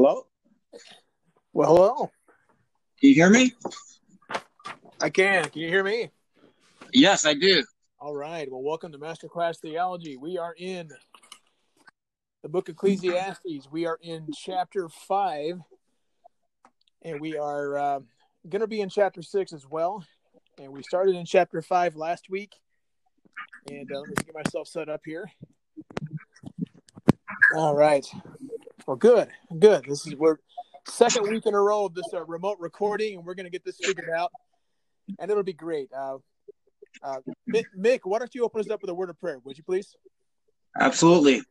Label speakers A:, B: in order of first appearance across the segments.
A: Hello?
B: Well, hello.
A: Can you hear me?
B: I can. Can you hear me?
A: Yes, I do.
B: All right. Well, welcome to Masterclass Theology. We are in the book Ecclesiastes. We are in chapter 5, and we are uh, going to be in chapter 6 as well. And we started in chapter 5 last week. And uh, let me get myself set up here. All right. Well, good, good. This is we're second week in a row of this uh, remote recording, and we're going to get this figured out, and it'll be great. Uh, uh, Mick, why don't you open us up with a word of prayer, would you please?
A: Absolutely,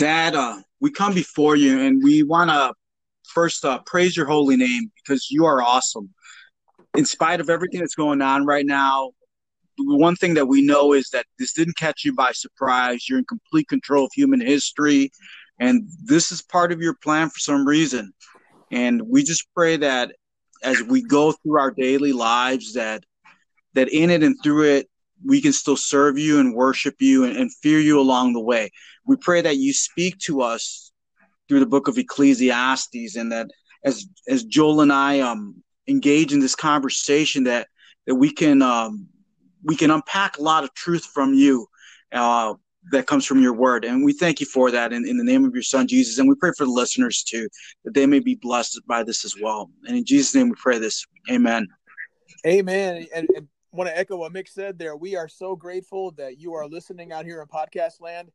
A: Dad. Uh, we come before you, and we want to first uh, praise your holy name because you are awesome. In spite of everything that's going on right now, one thing that we know is that this didn't catch you by surprise. You're in complete control of human history and this is part of your plan for some reason. And we just pray that as we go through our daily lives that that in it and through it we can still serve you and worship you and, and fear you along the way. We pray that you speak to us through the book of ecclesiastes and that as as joel and i um engage in this conversation that that we can um we can unpack a lot of truth from you uh that comes from your word. And we thank you for that in, in the name of your son, Jesus. And we pray for the listeners too, that they may be blessed by this as well. And in Jesus' name we pray this. Amen.
B: Amen. And, and want to echo what Mick said there. We are so grateful that you are listening out here in podcast land.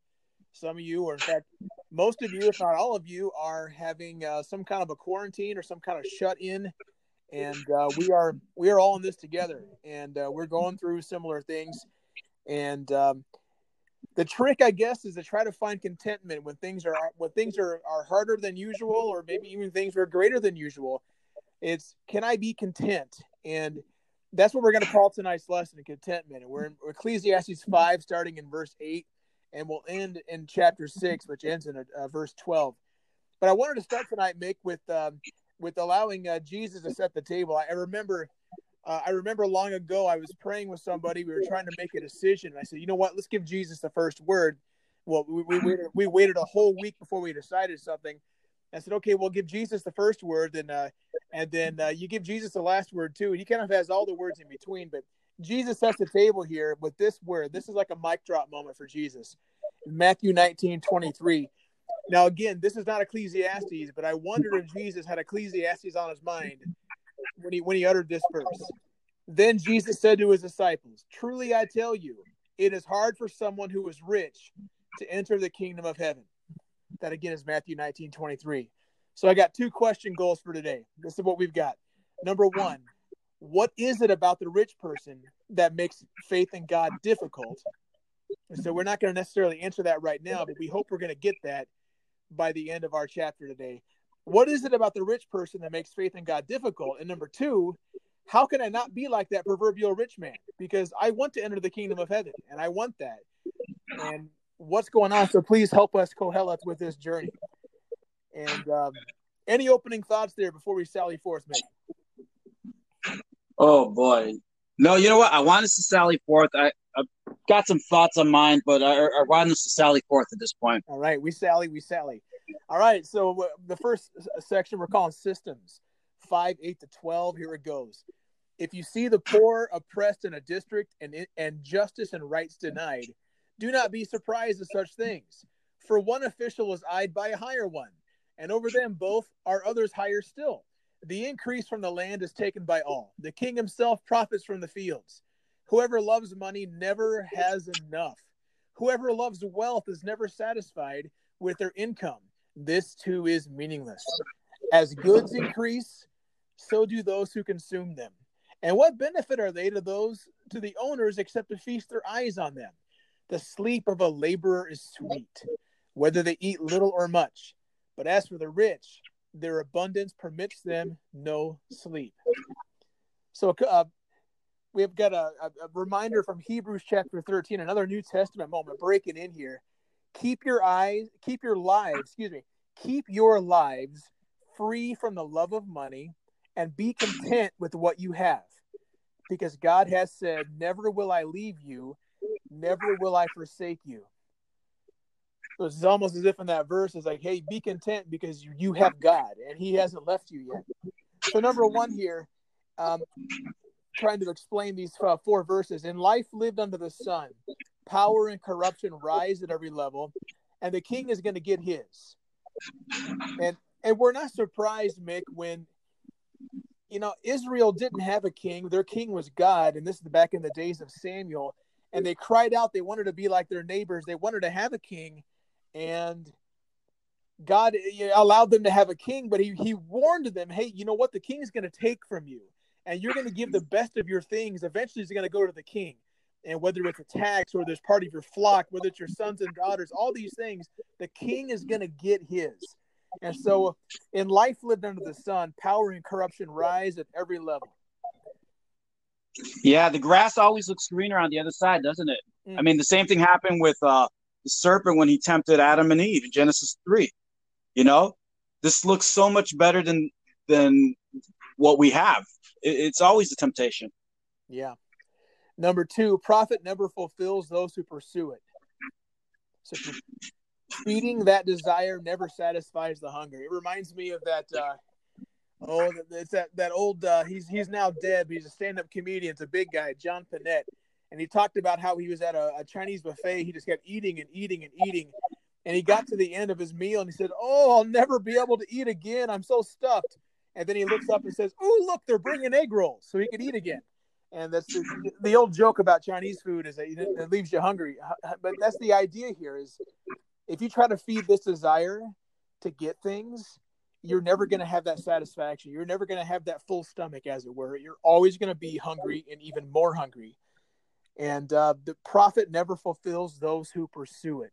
B: Some of you, or in fact, most of you, if not all of you, are having uh, some kind of a quarantine or some kind of shut in. And uh, we are we are all in this together, and uh, we're going through similar things. And um, the trick i guess is to try to find contentment when things are when things are, are harder than usual or maybe even things are greater than usual. It's can i be content? And that's what we're going to call tonight's lesson contentment. And we're in ecclesiastes 5 starting in verse 8 and we'll end in chapter 6 which ends in uh, verse 12 but i wanted to start tonight mick with um, with allowing uh, jesus to set the table. I, I remember uh, I remember long ago I was praying with somebody. We were trying to make a decision. I said, you know what? Let's give Jesus the first word. Well, we, we waited. We waited a whole week before we decided something. I said, okay, we'll give Jesus the first word, and uh, and then uh, you give Jesus the last word too. And he kind of has all the words in between, but Jesus sets the table here with this word. This is like a mic drop moment for Jesus. Matthew 19, 23. Now, again, this is not Ecclesiastes, but I wondered if Jesus had Ecclesiastes on his mind when he when he uttered this verse. Then Jesus said to his disciples, Truly I tell you, it is hard for someone who is rich to enter the kingdom of heaven. That again is Matthew 19, 23. So I got two question goals for today. This is what we've got. Number one, what is it about the rich person that makes faith in God difficult? So we're not going to necessarily answer that right now, but we hope we're going to get that by the end of our chapter today what is it about the rich person that makes faith in God difficult? And number two, how can I not be like that proverbial rich man? Because I want to enter the kingdom of heaven and I want that. And what's going on? So please help us, Kohelet, with this journey. And um, any opening thoughts there before we sally forth, man?
A: Oh boy. No, you know what? I want us to sally forth. I, I've got some thoughts on mine, but I, I want us to sally forth at this point.
B: All right, we sally, we sally. All right, so uh, the first section we're calling systems, five, eight to twelve. Here it goes. If you see the poor oppressed in a district and and justice and rights denied, do not be surprised at such things. For one official is eyed by a higher one, and over them both are others higher still. The increase from the land is taken by all. The king himself profits from the fields. Whoever loves money never has enough. Whoever loves wealth is never satisfied with their income this too is meaningless. As goods increase, so do those who consume them. And what benefit are they to those to the owners except to feast their eyes on them? The sleep of a laborer is sweet, whether they eat little or much. But as for the rich, their abundance permits them no sleep. So uh, we've got a, a, reminder from Hebrews chapter 13, another New Testament moment breaking in here keep your eyes, keep your lives, excuse me, keep your lives free from the love of money and be content with what you have. Because God has said, Never will I leave you, never will I forsake you. So it's almost as if in that verse is like, hey, be content because you, you have God and He hasn't left you yet. So, number one here, um, trying to explain these uh, four verses in life lived under the sun, power and corruption rise at every level, and the king is going to get his. And and we're not surprised, Mick, when you know Israel didn't have a king; their king was God, and this is back in the days of Samuel. And they cried out; they wanted to be like their neighbors. They wanted to have a king, and God allowed them to have a king, but he, he warned them, hey, you know what? The king is going to take from you, and you're going to give the best of your things. Eventually, it's going to go to the king. And whether it's a tax or there's part of your flock, whether it's your sons and daughters, all these things, the king is going to get his. And so, in life lived under the sun, power and corruption rise at every level.
A: Yeah, the grass always looks greener on the other side, doesn't it? Mm. I mean, the same thing happened with uh, the serpent when he tempted Adam and Eve in Genesis 3. You know, this looks so much better than than what we have. It, it's always a temptation.
B: Yeah. Number two, profit never fulfills those who pursue it. So feeding that desire never satisfies the hunger. It reminds me of that. Uh, oh, it's that that old. Uh, he's he's now dead, he's a stand-up comedian. It's a big guy, John Pinette and he talked about how he was at a, a, Chinese buffet. He just kept eating and eating and eating. And he got to the end of his meal and he said, Oh, I'll never be able to eat again. I'm so stuffed. And then he looks up and says, Oh, look, they're bringing egg rolls so he could eat again. And that's the, the old joke about Chinese food is that it leaves you hungry. But that's the idea here is if you try to feed this desire to get things, you're never going to have that satisfaction. You're never going to have that full stomach, as it were. You're always going to be hungry and even more hungry and uh, the profit never fulfills those who pursue it.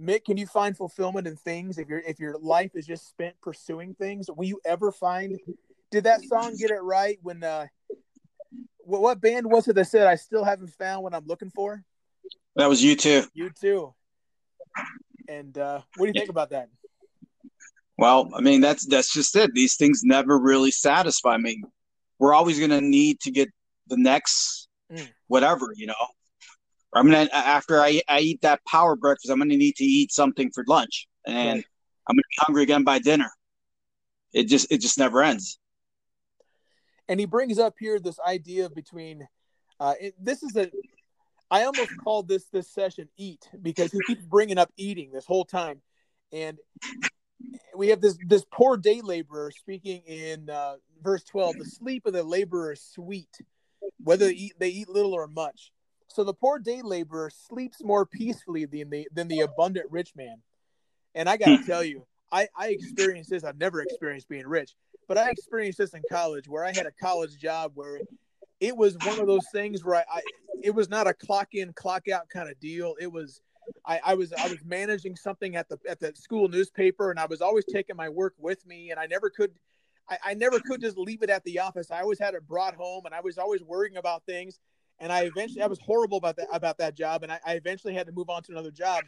B: Mick, can you find fulfillment in things if your if your life is just spent pursuing things? Will you ever find? Did that song get it right when? Uh, what, what band was it that said I still haven't found what I'm looking for?
A: That was U2.
B: You too. And uh, what do you think about that?
A: Well, I mean that's that's just it. These things never really satisfy me. We're always going to need to get the next mm. whatever, you know. I'm gonna after I, I eat that power breakfast, I'm gonna need to eat something for lunch, and right. I'm gonna be hungry again by dinner. It just it just never ends.
B: And he brings up here this idea between, uh, it, this is a, I almost called this this session eat because he keeps bringing up eating this whole time, and we have this this poor day laborer speaking in uh, verse 12 the sleep of the laborer is sweet whether they eat, they eat little or much. So the poor day laborer sleeps more peacefully than the than the abundant rich man. And I got to tell you, I, I experienced this. I've never experienced being rich, but I experienced this in college where I had a college job where it was one of those things where I, I it was not a clock in, clock out kind of deal. It was I, I was I was managing something at the at the school newspaper and I was always taking my work with me and I never could I, I never could just leave it at the office. I always had it brought home, and I was always worrying about things. And I eventually, I was horrible about that about that job, and I, I eventually had to move on to another job.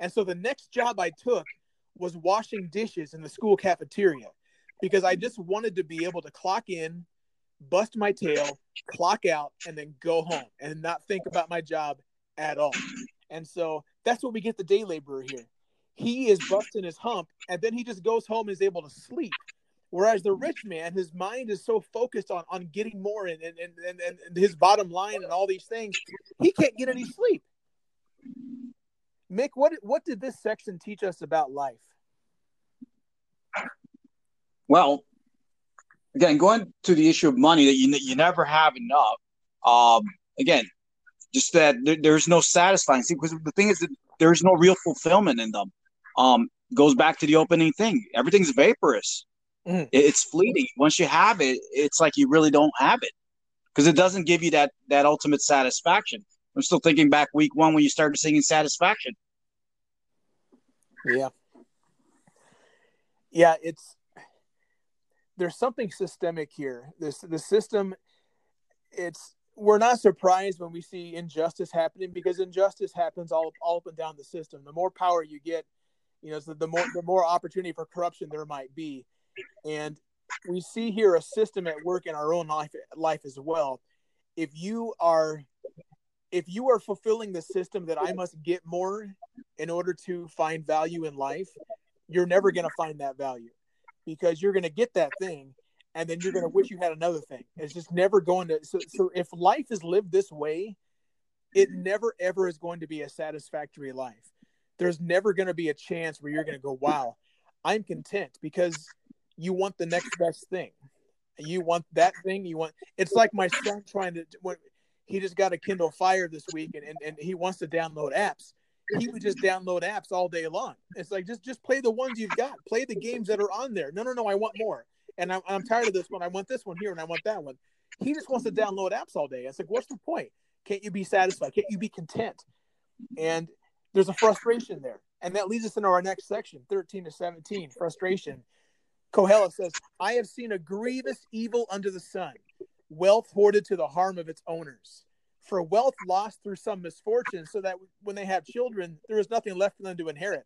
B: And so the next job I took was washing dishes in the school cafeteria because I just wanted to be able to clock in, bust my tail, clock out, and then go home and not think about my job at all. And so that's what we get the day laborer here. He is busting his hump, and then he just goes home and is able to sleep. Whereas the rich man, his mind is so focused on on getting more and and, and, and his bottom line and all these things, he can't get any sleep. Mick, what what did this section teach us about life?
A: Well, again, going to the issue of money that you you never have enough. Um, again, just that there, there's no satisfying. See, because the thing is that there's no real fulfillment in them. Um, goes back to the opening thing. Everything's vaporous. Mm. It's fleeting. Once you have it, it's like you really don't have it because it doesn't give you that that ultimate satisfaction. I'm still thinking back week one when you started singing "Satisfaction."
B: Yeah, yeah. It's there's something systemic here. This the system. It's we're not surprised when we see injustice happening because injustice happens all all up and down the system. The more power you get, you know, the more the more opportunity for corruption there might be. And we see here a system at work in our own life life as well. If you are if you are fulfilling the system that I must get more in order to find value in life, you're never going to find that value because you're going to get that thing and then you're going to wish you had another thing. It's just never going to. So, so if life is lived this way, it never ever is going to be a satisfactory life. There's never going to be a chance where you're going to go, wow, I'm content because you want the next best thing. You want that thing. You want. It's like my son trying to. When, he just got a Kindle Fire this week, and, and, and he wants to download apps. He would just download apps all day long. It's like just just play the ones you've got. Play the games that are on there. No, no, no. I want more, and I'm, I'm tired of this one. I want this one here, and I want that one. He just wants to download apps all day. It's like, what's the point? Can't you be satisfied? Can't you be content? And there's a frustration there, and that leads us into our next section, 13 to 17, frustration. Kohelet says, "I have seen a grievous evil under the sun." wealth hoarded to the harm of its owners, for wealth lost through some misfortune, so that when they have children, there is nothing left for them to inherit.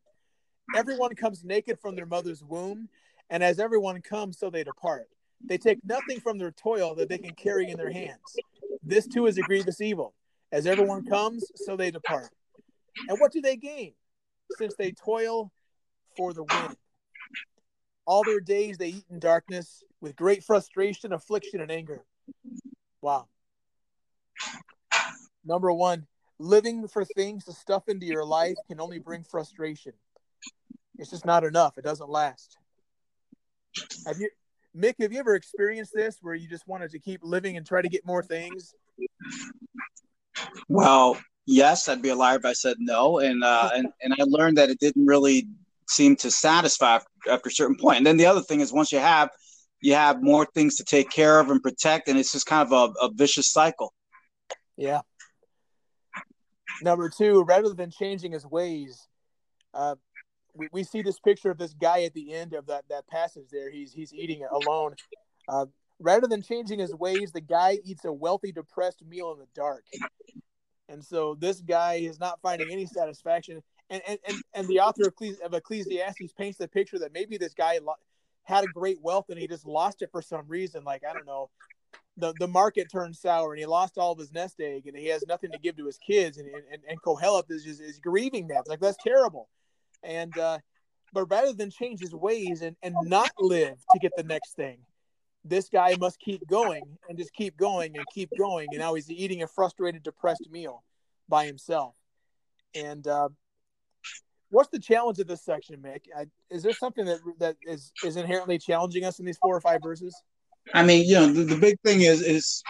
B: Everyone comes naked from their mother's womb, and as everyone comes, so they depart. They take nothing from their toil that they can carry in their hands. This too is a grievous evil. As everyone comes, so they depart. And what do they gain? Since they toil for the wind. All their days they eat in darkness with great frustration, affliction, and anger. Wow. Number one, living for things to stuff into your life can only bring frustration. It's just not enough. It doesn't last. Have you, Mick? Have you ever experienced this where you just wanted to keep living and try to get more things?
A: Well, yes, I'd be a liar if I said no, and uh, and and I learned that it didn't really seem to satisfy after a certain point. And then the other thing is, once you have you have more things to take care of and protect, and it's just kind of a, a vicious cycle.
B: Yeah. Number two, rather than changing his ways, uh, we, we see this picture of this guy at the end of that, that passage there. He's he's eating alone. Uh, rather than changing his ways, the guy eats a wealthy, depressed meal in the dark. And so this guy is not finding any satisfaction. And and, and, and the author of Ecclesiastes paints the picture that maybe this guy had a great wealth and he just lost it for some reason. Like, I don't know, the, the market turned sour and he lost all of his nest egg and he has nothing to give to his kids. And, and, and Kohelet is just is grieving that. Like, that's terrible. And, uh, but rather than change his ways and, and not live to get the next thing, this guy must keep going and just keep going and keep going. And now he's eating a frustrated, depressed meal by himself. And, uh, what's the challenge of this section, Mick? I, is there something that that is is inherently challenging us in these four or five verses?
A: I mean, you know, the, the big thing is is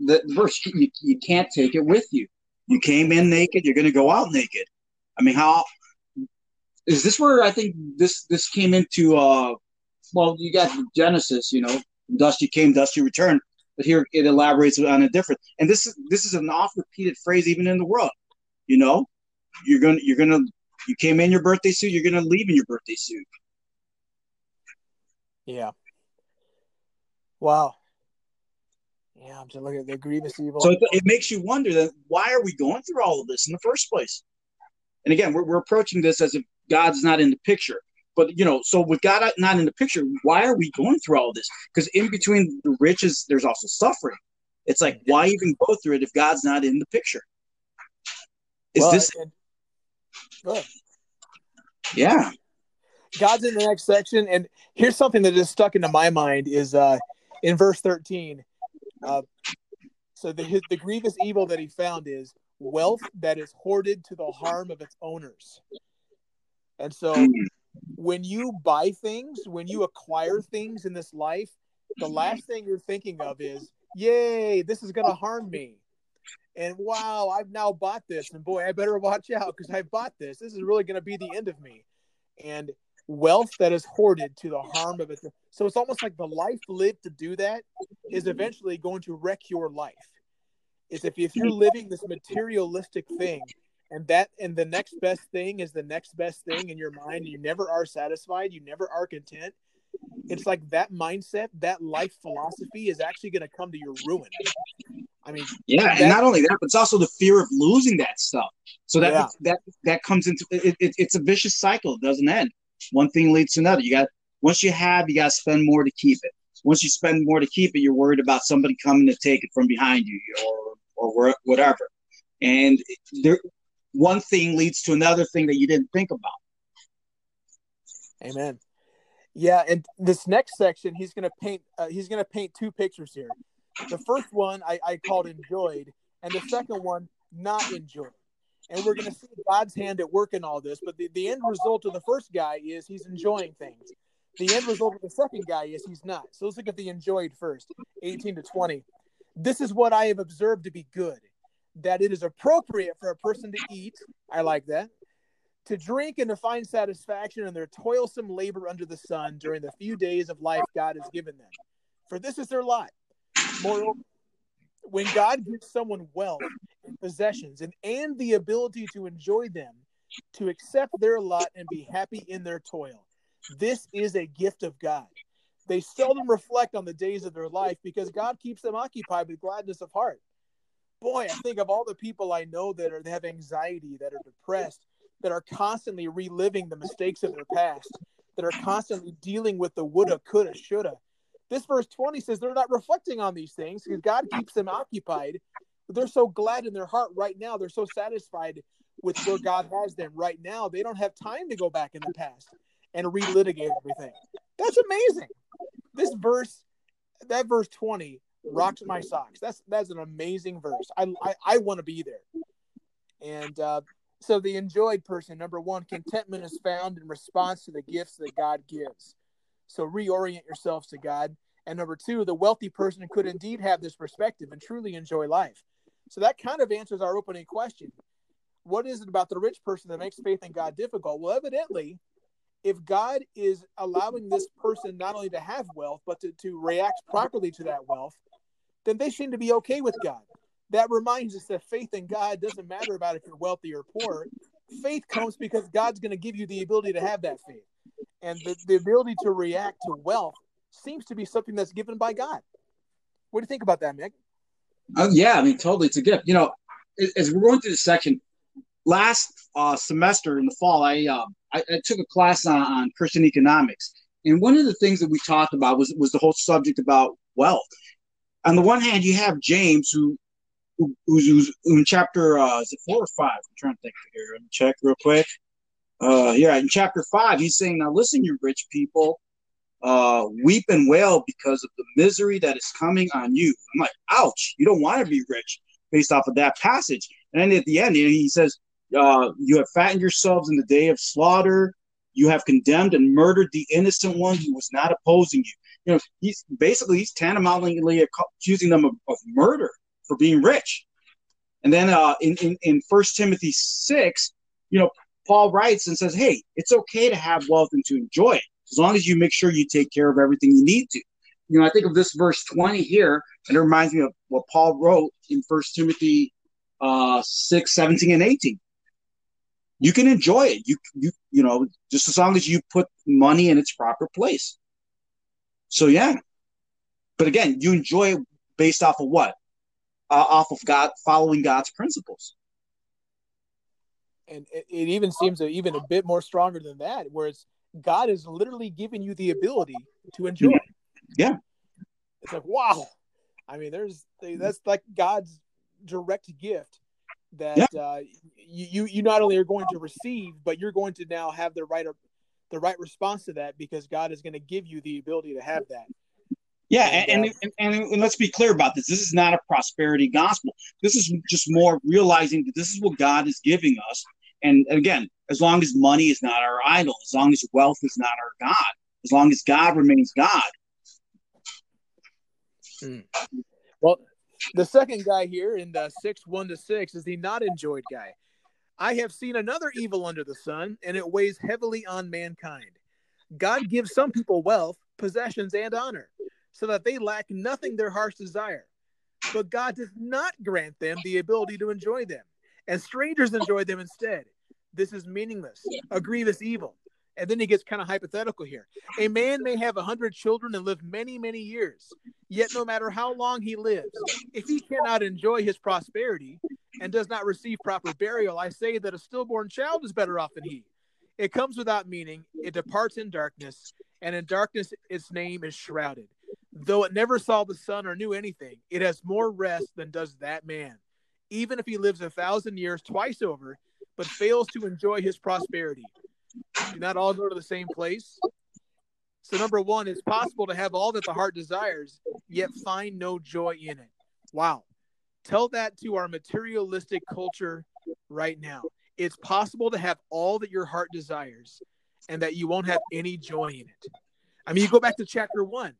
A: the verse you, you can't take it with you. You came in naked, you're going to go out naked. I mean, how is this where I think this this came into? uh Well, you got Genesis, you know, dust you came, dust you return. But here it elaborates on a different, and this is this is an oft repeated phrase even in the world. You know, you're gonna you're gonna you came in your birthday suit, you're going to leave in your birthday suit.
B: Yeah. Wow. Yeah, I'm just looking at the grievous evil.
A: So it, it, makes you wonder that why are we going through all of this in the first place? And again, we're, we're approaching this as if God's not in the picture. But you know, so with God not in the picture, why are we going through all this? Because in between the riches, there's also suffering. It's like why even go through it if God's not in the picture? Is well, this? And. Yeah.
B: God's in the next section, and here's something that that is stuck into my mind is uh, in verse 13. Uh, so the his, the grievous evil that he found is wealth that is hoarded to the harm of its owners. And so when you buy things, when you acquire things in this life, the last thing you're thinking of is, yay, this is going to harm me and wow, I've now bought this, and boy, I better watch out because I bought this. This is really going to be the end of me. And wealth that is hoarded to the harm of it. So it's almost like the life lived to do that is eventually going to wreck your life. Is if, if you're living this materialistic thing and that and the next best thing is the next best thing in your mind, you never are satisfied, you never are content. It's like that mindset, that life philosophy is actually going to come to your ruin. I mean,
A: yeah, that, and not only that, but it's also the fear of losing that stuff. So that yeah. that that comes into it, it, It's a vicious cycle. It doesn't end. One thing leads to another. You got once you have, you got to spend more to keep it. Once you spend more to keep it, you're worried about somebody coming to take it from behind you, or or whatever. and there one thing leads to another thing that you didn't think about.
B: Amen. Yeah, and this next section, he's gonna paint. Uh, he's gonna paint two pictures here. The first one I, I called enjoyed, and the second one not enjoyed. And we're gonna see God's hand at work in all this. But the, the end result of the first guy is he's enjoying things. The end result of the second guy is he's not. So let's look at the enjoyed first, 18 to 20. This is what I have observed to be good, that it is appropriate for a person to eat. I like that to drink and to find satisfaction in their toilsome labor under the sun during the few days of life God has given them. For this is their lot. Moreover, when God gives someone wealth and possessions and, and the ability to enjoy them, to accept their lot and be happy in their toil, this is a gift of God. They seldom reflect on the days of their life because God keeps them occupied with gladness of heart. Boy, I think of all the people I know that are that have anxiety, that are depressed, that are constantly reliving the mistakes of their past, that are constantly dealing with the woulda, coulda, shoulda. This verse 20 says they're not reflecting on these things because God keeps them occupied. They're so glad in their heart right now. They're so satisfied with where God has them right now. They don't have time to go back in the past and relitigate everything. That's amazing. This verse, that verse 20 rocks my socks. That's that's an amazing verse. I I, I want to be there. And uh, so the enjoyed person, number one, contentment is found in response to the gifts that God gives. So reorient yourselves to God. And number two, the wealthy person could indeed have this perspective and truly enjoy life. So that kind of answers our opening question. What is it about the rich person that makes faith in God difficult? Well, evidently, if God is allowing this person not only to have wealth, but to, to react properly to that wealth, then they seem to be okay with God that reminds us that faith in God doesn't matter about if you're wealthy or poor. Faith comes because God's going to give you the ability to have that faith. And the, the ability to react to wealth seems to be something that's given by God. What do you think about that, Mick?
A: Uh, yeah, I mean, totally. It's a gift. You know, as we're going through this section, last uh, semester in the fall, I, uh, I, I took a class on, on Christian economics, and one of the things that we talked about was was the whole subject about wealth. On the one hand, you have James, who who's, who's in chapter uh, is it four or five? I'm trying to think here. Let me check real quick. Uh, yeah, in chapter five, he's saying, "Now listen, you rich people, uh, weep and wail because of the misery that is coming on you." I'm like, "Ouch! You don't want to be rich." Based off of that passage, and then at the end, he says, uh, "You have fattened yourselves in the day of slaughter. You have condemned and murdered the innocent one who was not opposing you." You know, he's basically he's tantamountly accusing them of, of murder for being rich. And then uh, in, in, in 1 Timothy 6, you know, Paul writes and says, hey, it's okay to have wealth and to enjoy it, as long as you make sure you take care of everything you need to. You know, I think of this verse 20 here, and it reminds me of what Paul wrote in 1 Timothy uh, 6, 17, and 18. You can enjoy it. You, you, you know, just as long as you put money in its proper place. So, yeah. But again, you enjoy it based off of what? uh, off of God, following God's principles.
B: And it, it even seems even a bit more stronger than that, where it's God is literally giving you the ability to enjoy.
A: Yeah.
B: It's like wow. I mean, there's that's like God's direct gift that yeah. uh, you you not only are going to receive, but you're going to now have the right the right response to that because God is going to give you the ability to have that.
A: Yeah, and and, and, and, let's be clear about this. This is not a prosperity gospel. This is just more realizing that this is what God is giving us. And again, as long as money is not our idol, as long as wealth is not our God, as long as God remains God.
B: Hmm. Well, the second guy here in the six one to six is the not enjoyed guy. I have seen another evil under the sun, and it weighs heavily on mankind. God gives some people wealth, possessions, and honor so that they lack nothing their hearts desire. But God does not grant them the ability to enjoy them, and strangers enjoy them instead. This is meaningless, a grievous evil. And then he gets kind of hypothetical here. A man may have a hundred children and live many, many years. Yet, no matter how long he lives, if he cannot enjoy his prosperity and does not receive proper burial, I say that a stillborn child is better off than he. It comes without meaning, it departs in darkness, and in darkness its name is shrouded. Though it never saw the sun or knew anything, it has more rest than does that man. Even if he lives a thousand years twice over, but fails to enjoy his prosperity. Do not all go to the same place. So, number one, it's possible to have all that the heart desires, yet find no joy in it. Wow. Tell that to our materialistic culture right now. It's possible to have all that your heart desires and that you won't have any joy in it. I mean, you go back to chapter one.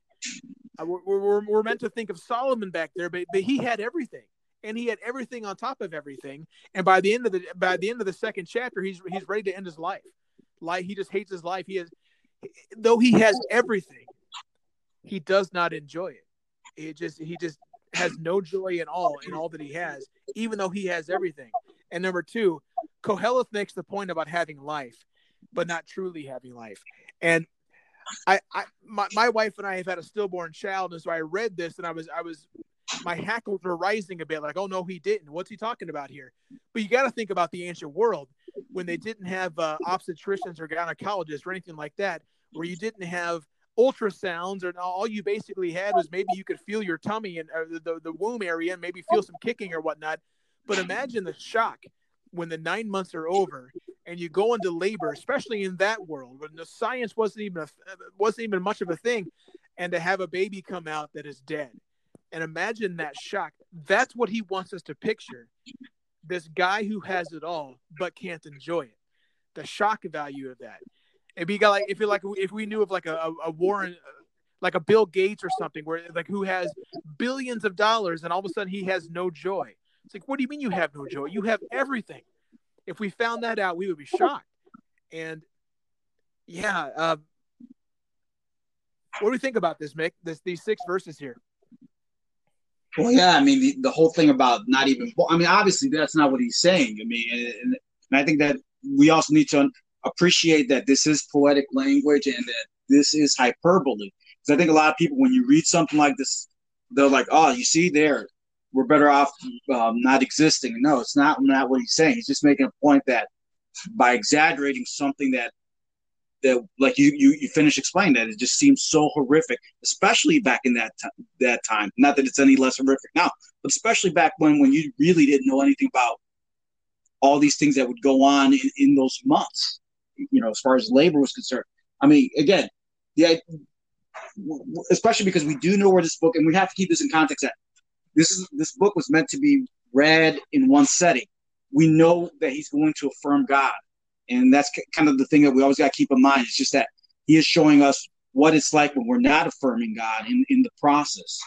B: Uh, we're, we're, we're meant to think of Solomon back there, but, but he had everything and he had everything on top of everything. And by the end of the by the end of the second chapter, he's he's ready to end his life. Like he just hates his life. He has, though he has everything, he does not enjoy it. It just he just has no joy in all in all that he has, even though he has everything. And number two, Koheleth makes the point about having life, but not truly having life. And I, I my, my wife and I have had a stillborn child, and so I read this and I was I was my hackles were rising a bit, like, oh no, he didn't. What's he talking about here? But you got to think about the ancient world when they didn't have uh, obstetricians or gynecologists or anything like that, where you didn't have ultrasounds, or all you basically had was maybe you could feel your tummy and uh, the, the womb area and maybe feel some kicking or whatnot. But imagine the shock when the nine months are over and you go into labor, especially in that world when the science wasn't even a, wasn't even much of a thing, and to have a baby come out that is dead and imagine that shock. That's what he wants us to picture. This guy who has it all but can't enjoy it. The shock value of that. If you got like if you like if we knew of like a, a Warren like a Bill Gates or something where like who has billions of dollars and all of a sudden he has no joy. It's like what do you mean you have no joy? You have everything. If we found that out, we would be shocked. And yeah, uh, what do we think about this, Mick? This these six verses here.
A: Well, yeah, I mean the, the whole thing about not even. I mean, obviously that's not what he's saying. I mean, and, and I think that we also need to appreciate that this is poetic language and that this is hyperbole. Because I think a lot of people, when you read something like this, they're like, "Oh, you see, there, we're better off um, not existing." No, it's not not what he's saying. He's just making a point that by exaggerating something that that like you you you finish explaining that it just seems so horrific, especially back in that t- that time. Not that it's any less horrific now, but especially back when when you really didn't know anything about all these things that would go on in, in those months. You know, as far as labor was concerned. I mean, again, the especially because we do know where this book, and we have to keep this in context. That this is this book was meant to be read in one setting. We know that he's going to affirm God and that's kind of the thing that we always got to keep in mind. It's just that he is showing us what it's like when we're not affirming God in, in the process.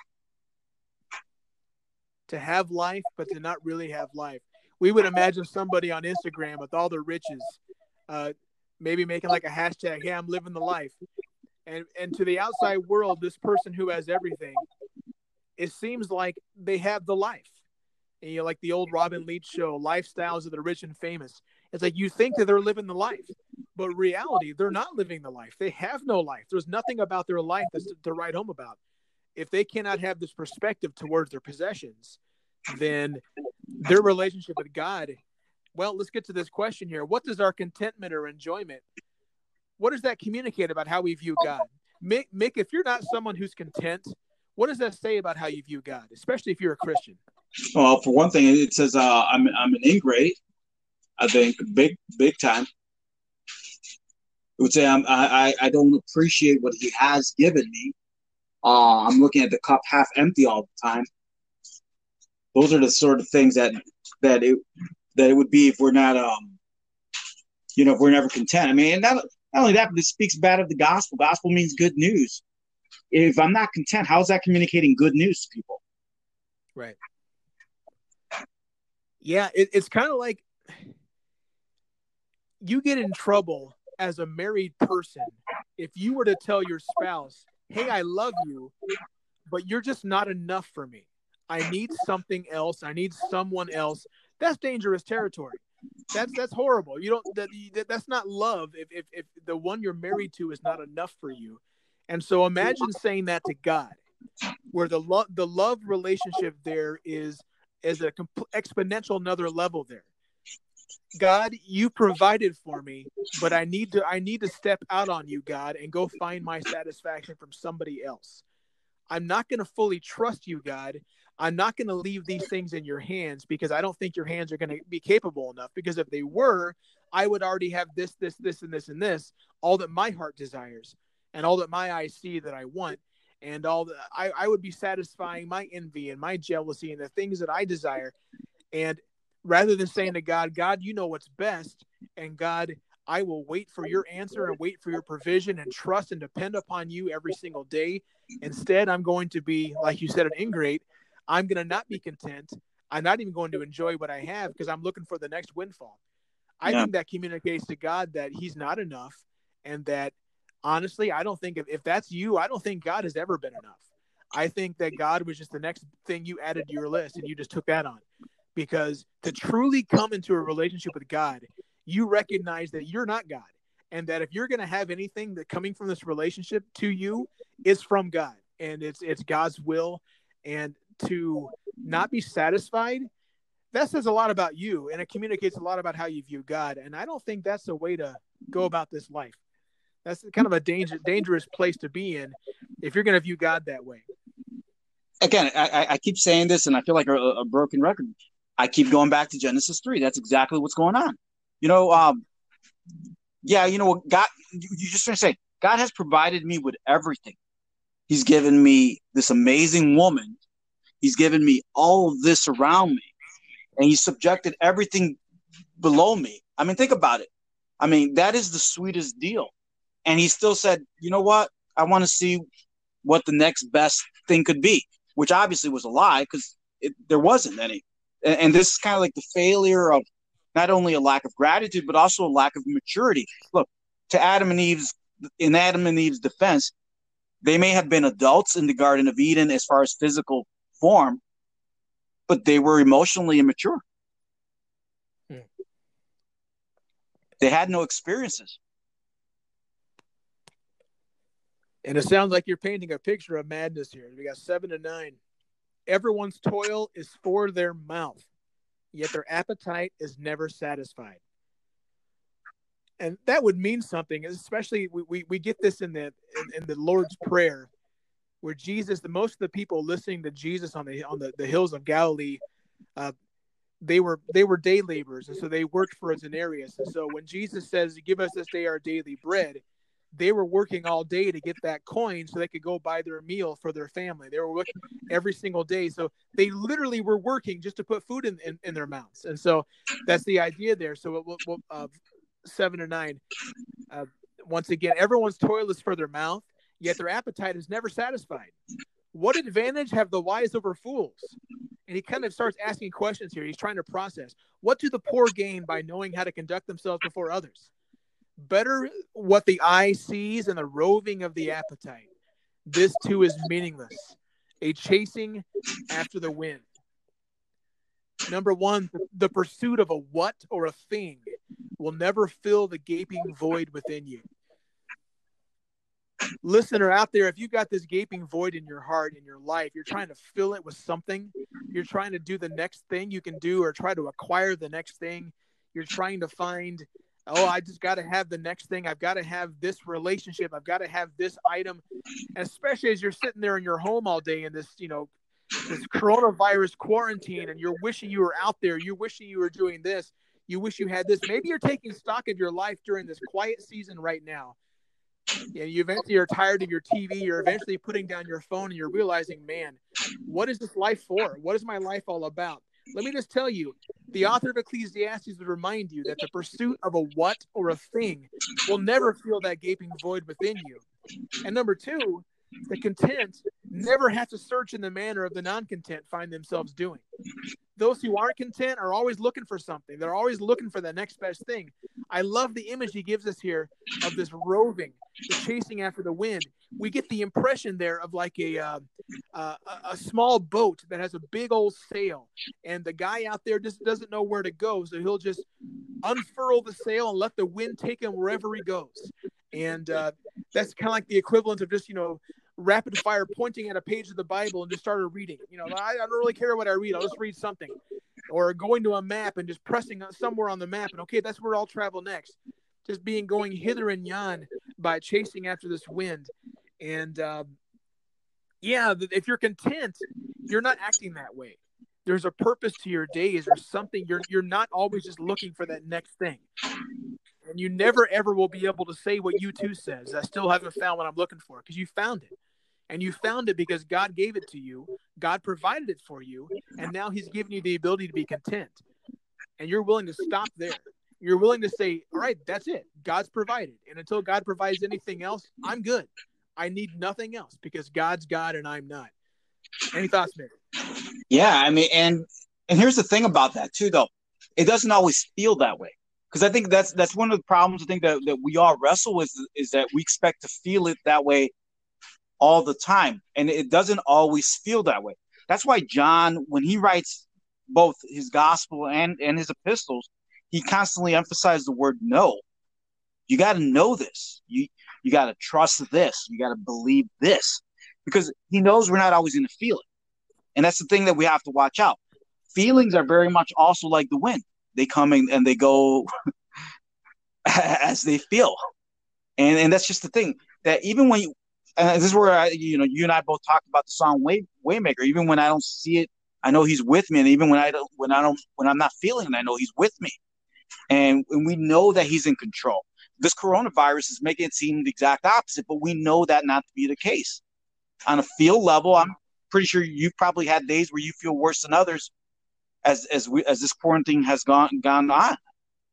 B: To have life, but to not really have life. We would imagine somebody on Instagram with all the riches, uh, maybe making like a hashtag, hey, I'm living the life. And and to the outside world, this person who has everything, it seems like they have the life. And, you know, like the old Robin Leach show, Lifestyles of the Rich and Famous. It's like you think that they're living the life, but reality, they're not living the life. They have no life. There's nothing about their life that's to, to write home about. If they cannot have this perspective towards their possessions, then their relationship with God. Well, let's get to this question here. What does our contentment or enjoyment? What does that communicate about how we view God? Mick, Mick, if you're not someone who's content, what does that say about how you view God, especially if you're a Christian?
A: Well, for one thing, it says uh, I'm I'm an ingrate. I think big big time. Would say I'm, I I don't appreciate what he has given me. Uh, I'm looking at the cup half empty all the time. Those are the sort of things that that it that it would be if we're not um you know if we're never content. I mean, not, not only that, but it speaks bad of the gospel. Gospel means good news. If I'm not content, how is that communicating good news to people?
B: Right. Yeah, it, it's kind of like you get in trouble as a married person if you were to tell your spouse, "Hey, I love you, but you're just not enough for me. I need something else. I need someone else." That's dangerous territory. That's that's horrible. You don't that that's not love if if if the one you're married to is not enough for you. And so imagine saying that to God, where the love the love relationship there is is a comp- exponential another level there God, you provided for me, but I need to I need to step out on you, God, and go find my satisfaction from somebody else. I'm not going to fully trust you, God. I'm not going to leave these things in your hands because I don't think your hands are going to be capable enough. Because if they were, I would already have this, this, this, and this, and this, all that my heart desires and all that my eyes see that I want. And all the, I, I would be satisfying my envy and my jealousy and the things that I desire. And rather than saying to God, God, you know what's best, and God, I will wait for your answer and wait for your provision and trust and depend upon you every single day. Instead, I'm going to be, like you said, an ingrate I'm going to not be content. I'm not even going to enjoy what I have because I'm looking for the next windfall. I yeah. think that communicates to God that He's not enough, and that honestly, I don't think if, if that's you, I don't think God has ever been enough. I think that God was just the next thing you added to your list, and you just took that on. Because to truly come into a relationship with God, you recognize that you're not God, and that if you're going to have anything that coming from this relationship to you is from God, and it's it's God's will, and to not be satisfied, that says a lot about you and it communicates a lot about how you view God. And I don't think that's the way to go about this life. That's kind of a danger, dangerous place to be in if you're going to view God that way.
A: Again, I, I keep saying this and I feel like a, a, broken record. I keep going back to Genesis 3. That's exactly what's going on. You know, um, yeah, you know, God, you, you just trying to say, God has provided me with everything. He's given me this amazing woman He's given me all of this around me, and He subjected everything below me. I mean, think about it. I mean, that is the sweetest deal. And He still said, you know what? I want to see what the next best thing could be, which obviously was a lie because there wasn't any. And, and this is kind of like the failure of not only a lack of gratitude, but also a lack of maturity. Look, to Adam and Eve's in Adam and Eve's defense, they may have been adults in the Garden of Eden as far as physical form, but they were emotionally immature. Hmm. They had no experiences.
B: And it sounds like you're painting a picture of madness here. We got seven to nine. Everyone's toil is for their mouth, yet their appetite is never satisfied. And that would mean something, especially we, we, we get this in the in, in the Lord's Prayer where Jesus, the most of the people listening to Jesus on the on the, the hills of Galilee, uh, they were they were day laborers, and so they worked for a denarius. And so when Jesus says, "Give us this day our daily bread," they were working all day to get that coin so they could go buy their meal for their family. They were working every single day, so they literally were working just to put food in in, in their mouths. And so that's the idea there. So we'll, uh, seven or nine. Uh, once again, everyone's toil is for their mouth yet their appetite is never satisfied. What advantage have the wise over fools? And he kind of starts asking questions here. He's trying to process what do the poor gain by knowing how to conduct themselves before others? Better what the eye sees and the roving of the appetite. This too is meaningless, a chasing after the wind. Number one, the pursuit of a what or a thing will never fill the gaping void within you listener out there, if you got this gaping void in your heart, in your life, you're trying to fill it with something, you're trying to do the next thing you can do or try to acquire the next thing, you're trying to find, oh, I just got to have the next thing. I've got to have this relationship. I've got to have this item. Especially as you're sitting there in your home all day in this, you know, this coronavirus quarantine and you're wishing you were out there, you're wishing you were doing this, you wish you had this. Maybe you're taking stock of your life during this quiet season right now yeah, you eventually are tired of your TV. You're eventually putting down your phone and you're realizing, man, what is this life for? What is my life all about? Let me just tell you, the author of Ecclesiastes would remind you that the pursuit of a what or a thing will never fill that gaping void within you. And number two, the content never have to search in the manner of the non content find themselves doing those who aren't content are always looking for something. They're always looking for the next best thing. I love the image he gives us here of this roving, the chasing after the wind. We get the impression there of like a uh, uh, a small boat that has a big old sail, and the guy out there just doesn't know where to go, so he'll just unfurl the sail and let the wind take him wherever he goes. And uh, that's kind of like the equivalent of just you know rapid fire pointing at a page of the Bible and just started reading. You know, I, I don't really care what I read. I'll just read something. Or going to a map and just pressing somewhere on the map and okay, that's where I'll travel next. Just being going hither and yon by chasing after this wind. And uh, yeah, if you're content, you're not acting that way. There's a purpose to your days. or something you're you're not always just looking for that next thing. And you never ever will be able to say what U2 says. I still haven't found what I'm looking for because you found it. And you found it because God gave it to you. God provided it for you, and now he's given you the ability to be content. And you're willing to stop there. You're willing to say, "All right, that's it. God's provided." And until God provides anything else, I'm good. I need nothing else because God's God and I'm not. Any thoughts, Mick?
A: Yeah, I mean, and and here's the thing about that too, though. It doesn't always feel that way because I think that's that's one of the problems I think that, that we all wrestle with is that we expect to feel it that way all the time, and it doesn't always feel that way. That's why John, when he writes both his gospel and and his epistles, he constantly emphasizes the word "know." You got to know this. You you got to trust this. You got to believe this because he knows we're not always going to feel it. And that's the thing that we have to watch out. Feelings are very much also like the wind. They come in and they go as they feel. And and that's just the thing that even when you and this is where I, you know you and I both talked about the song Way Waymaker. Even when I don't see it, I know He's with me, and even when I don't, when I don't, when I'm not feeling it, I know He's with me, and, and we know that He's in control this coronavirus is making it seem the exact opposite, but we know that not to be the case. On a field level, I'm pretty sure you've probably had days where you feel worse than others as as we as this quarantine has gone gone on,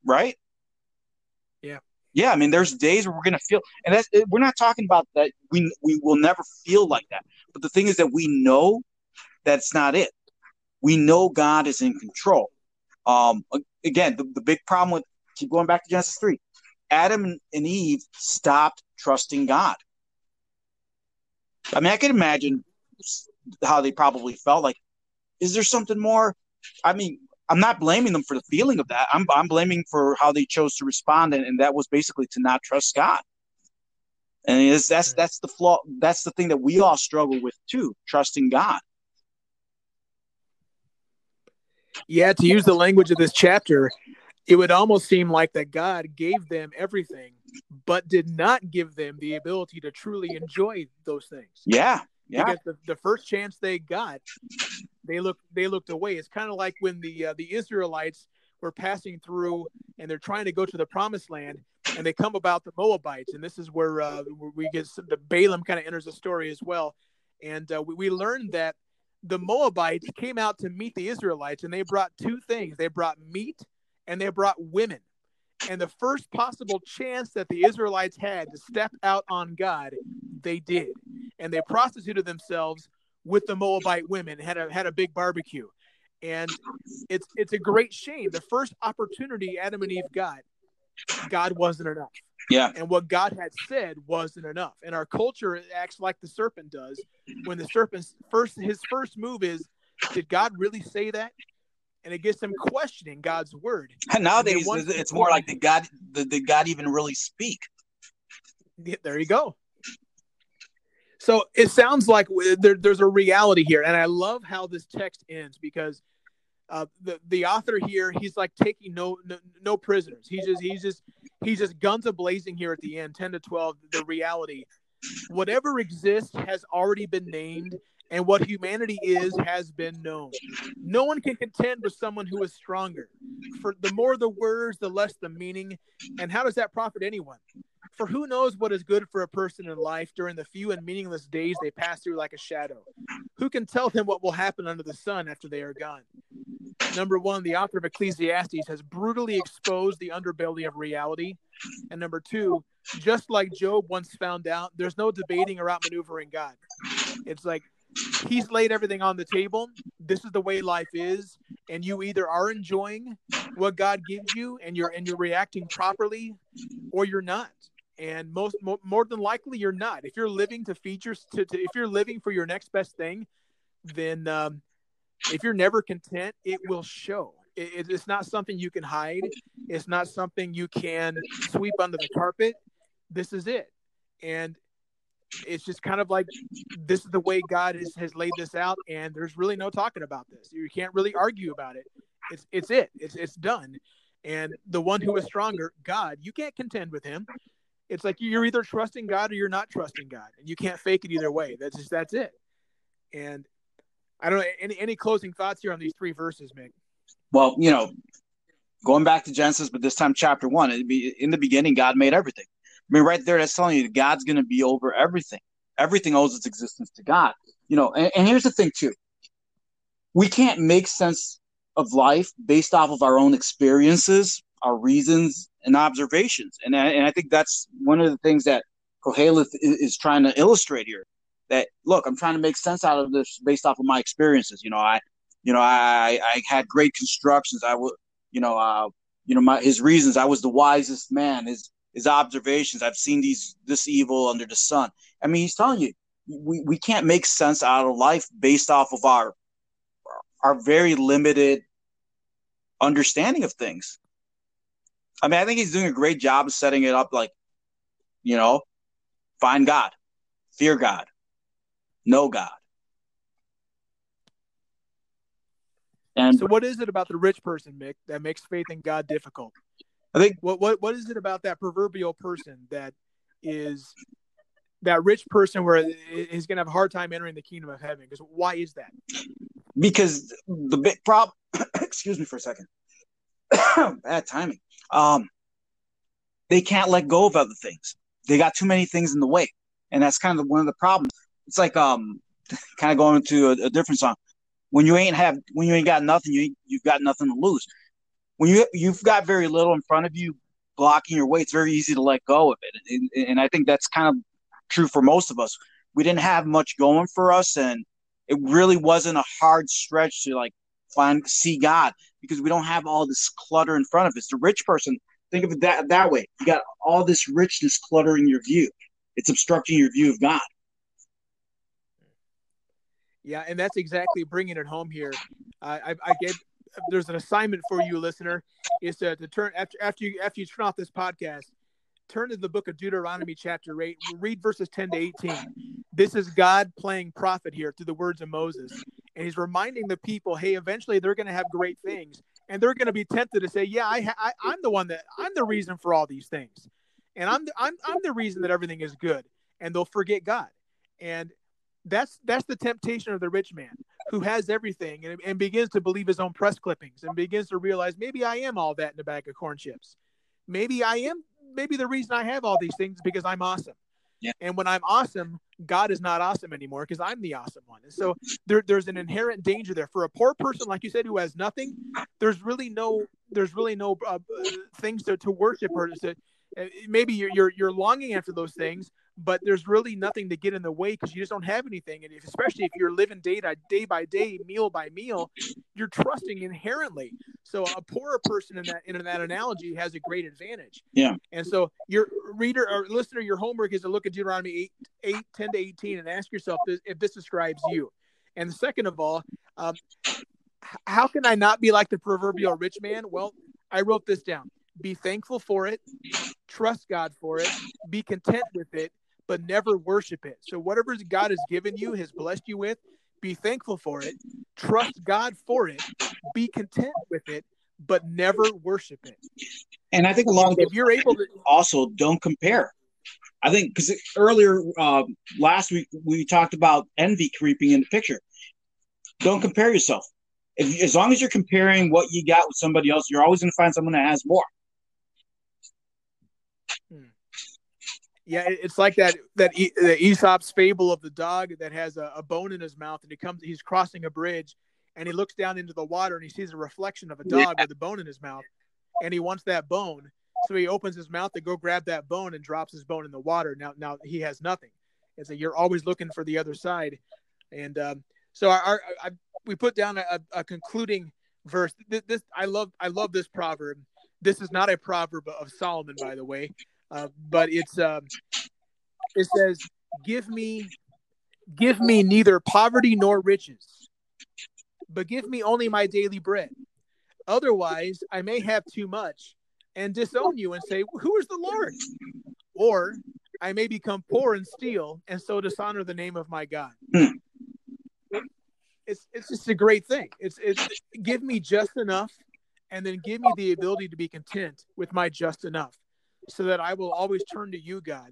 A: right?
B: Yeah.
A: I mean, there's days where we're gonna feel, and that's we're not talking about that. We we will never feel like that. But the thing is that we know that's not it. We know God is in control. Um, again, the, the big problem with keep going back to Genesis three. Adam and Eve stopped trusting God. I mean, I can imagine how they probably felt like, is there something more? I mean, I'm not blaming them for the feeling of that. I'm, I'm blaming for how they chose to respond, and, and that was basically to not trust God. And that's that's the flaw. That's the thing that we all struggle with too, trusting God.
B: Yeah, to use the language of this chapter, it would almost seem like that God gave them everything, but did not give them the ability to truly enjoy those things.
A: Yeah. Yeah.
B: Because the, the first chance they got, they looked they looked away. It's kind of like when the uh, the Israelites were passing through and they're trying to go to the promised land and they come about the Moabites. And this is where, uh, we get some, the Balaam kind of enters the story as well. And uh, we, we learned that the Moabites came out to meet the Israelites and they brought two things. They brought meat and they brought women. And the first possible chance that the Israelites had to step out on God, they did. And they prostituted themselves with the Moabite women, had a had a big barbecue. And it's it's a great shame. The first opportunity Adam and Eve got, God wasn't enough.
A: Yeah.
B: And what God had said wasn't enough. And our culture acts like the serpent does. When the serpent's first his first move is, did God really say that? and it gets them questioning God's word.
A: And nowadays, and it's more like the God, the, the God even really speak?
B: There you go. So it sounds like there, there's a reality here, and I love how this text ends because uh, the the author here he's like taking no, no no prisoners. He's just he's just he's just guns a blazing here at the end, ten to twelve. The reality, whatever exists, has already been named and what humanity is has been known. No one can contend with someone who is stronger. For the more the words, the less the meaning. And how does that profit anyone? For who knows what is good for a person in life during the few and meaningless days they pass through like a shadow? Who can tell them what will happen under the sun after they are gone? Number one, the author of Ecclesiastes has brutally exposed the underbelly of reality. And number two, just like Job once found out, there's no debating or outmaneuvering God. It's like he's laid everything on the table. This is the way life is, and you either are enjoying what God gives you and you're and you're reacting properly, or you're not. And most more, than likely you're not. If you're living to features to, to if you're living for your next best thing, then um, if you're never content, it will show. It, it's not something you can hide. It's not something you can sweep under the carpet. This is it. And it's just kind of like this is the way God has, has laid this out, and there's really no talking about this. You can't really argue about it. It's it's it. It's it's done. And the one who is stronger, God, you can't contend with him. It's like you're either trusting God or you're not trusting God, and you can't fake it either way. That's just that's it. And I don't know any any closing thoughts here on these three verses, Mick.
A: Well, you know, going back to Genesis, but this time chapter one. It'd be in the beginning, God made everything. I mean, right there, that's telling you that God's going to be over everything. Everything owes its existence to God. You know, and, and here's the thing too: we can't make sense of life based off of our own experiences, our reasons, and observations. And I, and I think that's one of the things that Koheleth is, is trying to illustrate here. That look, I'm trying to make sense out of this based off of my experiences. You know, I, you know, I I had great constructions. I would, you know, uh, you know, my his reasons. I was the wisest man. His his observations. I've seen these this evil under the sun. I mean, he's telling you we, we can't make sense out of life based off of our our very limited understanding of things. I mean, I think he's doing a great job of setting it up like, you know, find God, fear God, know God.
B: And so what is it about the rich person, Mick, that makes faith in God difficult?
A: I think
B: what what what is it about that proverbial person that is that rich person where he's going to have a hard time entering the kingdom of heaven? Because why is that?
A: Because the big problem. excuse me for a second. Bad timing. Um, they can't let go of other things. They got too many things in the way, and that's kind of one of the problems. It's like um, kind of going to a, a different song. When you ain't have, when you ain't got nothing, you you've got nothing to lose when you you've got very little in front of you blocking your way, it's very easy to let go of it. And, and I think that's kind of true for most of us. We didn't have much going for us, and it really wasn't a hard stretch to like find see God because we don't have all this clutter in front of us. The rich person, think of it that that way. You got all this richness cluttering your view. It's obstructing your view of God.
B: Yeah, and that's exactly bringing it home here. I, I gave there's an assignment for you, listener, is to, to turn after after you after you turn off this podcast, turn to the book of Deuteronomy chapter eight, read verses ten to eighteen. This is God playing prophet here through the words of Moses, and he's reminding the people, hey, eventually they're going to have great things, and they're going to be tempted to say, yeah, I, I I'm the one that I'm the reason for all these things, and I'm the, I'm I'm the reason that everything is good, and they'll forget God, and that's that's the temptation of the rich man who has everything and, and begins to believe his own press clippings and begins to realize maybe I am all that in a bag of corn chips. Maybe I am. Maybe the reason I have all these things because I'm awesome.
A: Yeah.
B: And when I'm awesome, God is not awesome anymore because I'm the awesome one. And so there, there's an inherent danger there for a poor person, like you said, who has nothing. There's really no, there's really no uh, things to, to worship or to, uh, maybe you're, you're you're longing after those things, but there's really nothing to get in the way because you just don't have anything. And if, especially if you're living day by day by day, meal by meal, you're trusting inherently. So a poorer person in that in that analogy has a great advantage.
A: Yeah.
B: And so your reader or listener, your homework is to look at Deuteronomy 8, 8 10 to 18 and ask yourself if this describes you. And second of all, um, how can I not be like the proverbial rich man? Well, I wrote this down. Be thankful for it, trust God for it, be content with it, but never worship it. So whatever God has given you, has blessed you with, be thankful for it, trust God for it, be content with it, but never worship it.
A: And I think along
B: if you're able to
A: also don't compare. I think because earlier uh, last week we talked about envy creeping in the picture. Don't compare yourself. If, as long as you're comparing what you got with somebody else, you're always going to find someone that has more.
B: Yeah, it's like that that e- the Aesop's fable of the dog that has a, a, bone in his mouth, and he comes, he's crossing a bridge, and he looks down into the water, and he sees a reflection of a dog yeah. with a bone in his mouth, and he wants that bone, so he opens his mouth to go grab that bone and drops his bone in the water. Now, now he has nothing, and so you're always looking for the other side, and um, so our, our I, we put down a, a concluding verse. This, this I love I love this proverb. This is not a proverb of Solomon, by the way. Uh, but it's um, it says, "Give me, give me neither poverty nor riches, but give me only my daily bread. Otherwise, I may have too much and disown you and say, Who is the Lord? Or I may become poor and steal and so dishonor the name of my God." It's it's just a great thing. It's it's give me just enough, and then give me the ability to be content with my just enough so that I will always turn to you, God,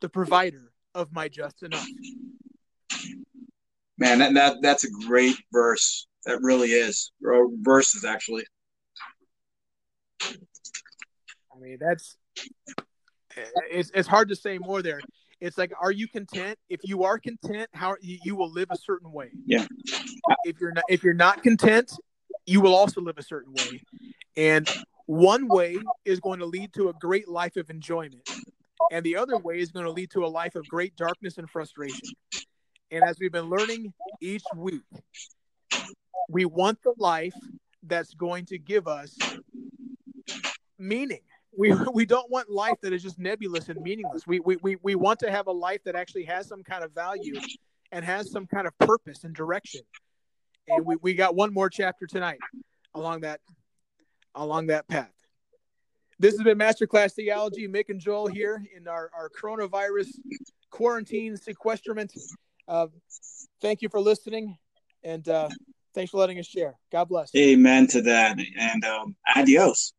B: the provider of my just enough.
A: Man, that, that that's a great verse. That really is. Or verses actually.
B: I mean, that's it's it's hard to say more there. It's like, are you content? If you are content, how you, you will live a certain way.
A: Yeah.
B: If you're not, if you're not content, you will also live a certain way. And one way is going to lead to a great life of enjoyment, and the other way is going to lead to a life of great darkness and frustration. And as we've been learning each week, we want the life that's going to give us meaning. We, we don't want life that is just nebulous and meaningless. We, we, we, we want to have a life that actually has some kind of value and has some kind of purpose and direction. And we, we got one more chapter tonight along that along that path. This has been Masterclass Theology. Mick and Joel here in our, our coronavirus quarantine sequestrament. Uh, thank you for listening, and uh, thanks for letting us share. God bless.
A: Amen to that, and um, adios.